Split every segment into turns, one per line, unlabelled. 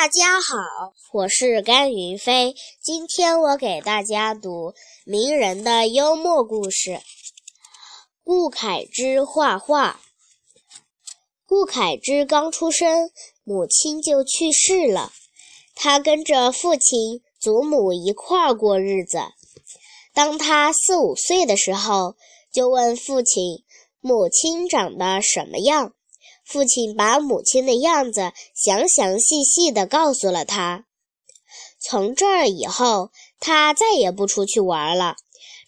大家好，我是甘云飞。今天我给大家读名人的幽默故事。顾恺之画画。顾恺之刚出生，母亲就去世了，他跟着父亲、祖母一块儿过日子。当他四五岁的时候，就问父亲：“母亲长得什么样？”父亲把母亲的样子详详细细地告诉了他。从这儿以后，他再也不出去玩了，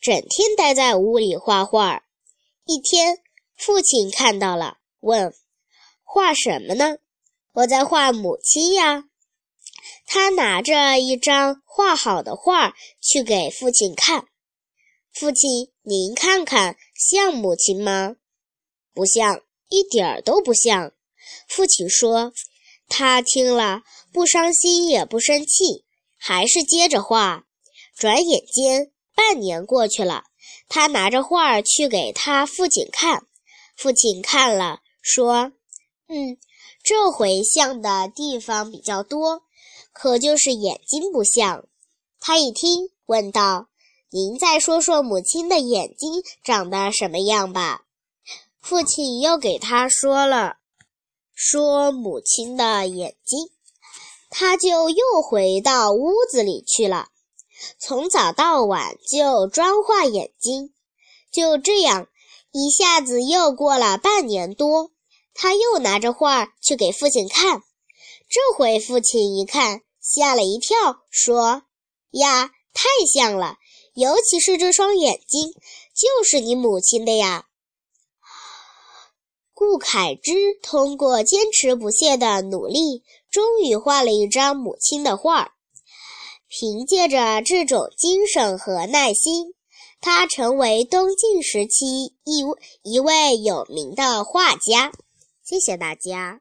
整天待在屋里画画。一天，父亲看到了，问：“画什么呢？”“我在画母亲呀。”他拿着一张画好的画去给父亲看。父亲，您看看，像母亲吗？不像。一点儿都不像，父亲说。他听了，不伤心也不生气，还是接着画。转眼间，半年过去了，他拿着画去给他父亲看。父亲看了，说：“嗯，这回像的地方比较多，可就是眼睛不像。”他一听，问道：“您再说说母亲的眼睛长得什么样吧？”父亲又给他说了，说母亲的眼睛，他就又回到屋子里去了，从早到晚就专画眼睛。就这样，一下子又过了半年多，他又拿着画去给父亲看。这回父亲一看，吓了一跳，说：“呀，太像了，尤其是这双眼睛，就是你母亲的呀。”顾恺之通过坚持不懈的努力，终于画了一张母亲的画。凭借着这种精神和耐心，他成为东晋时期一一位有名的画家。谢谢大家。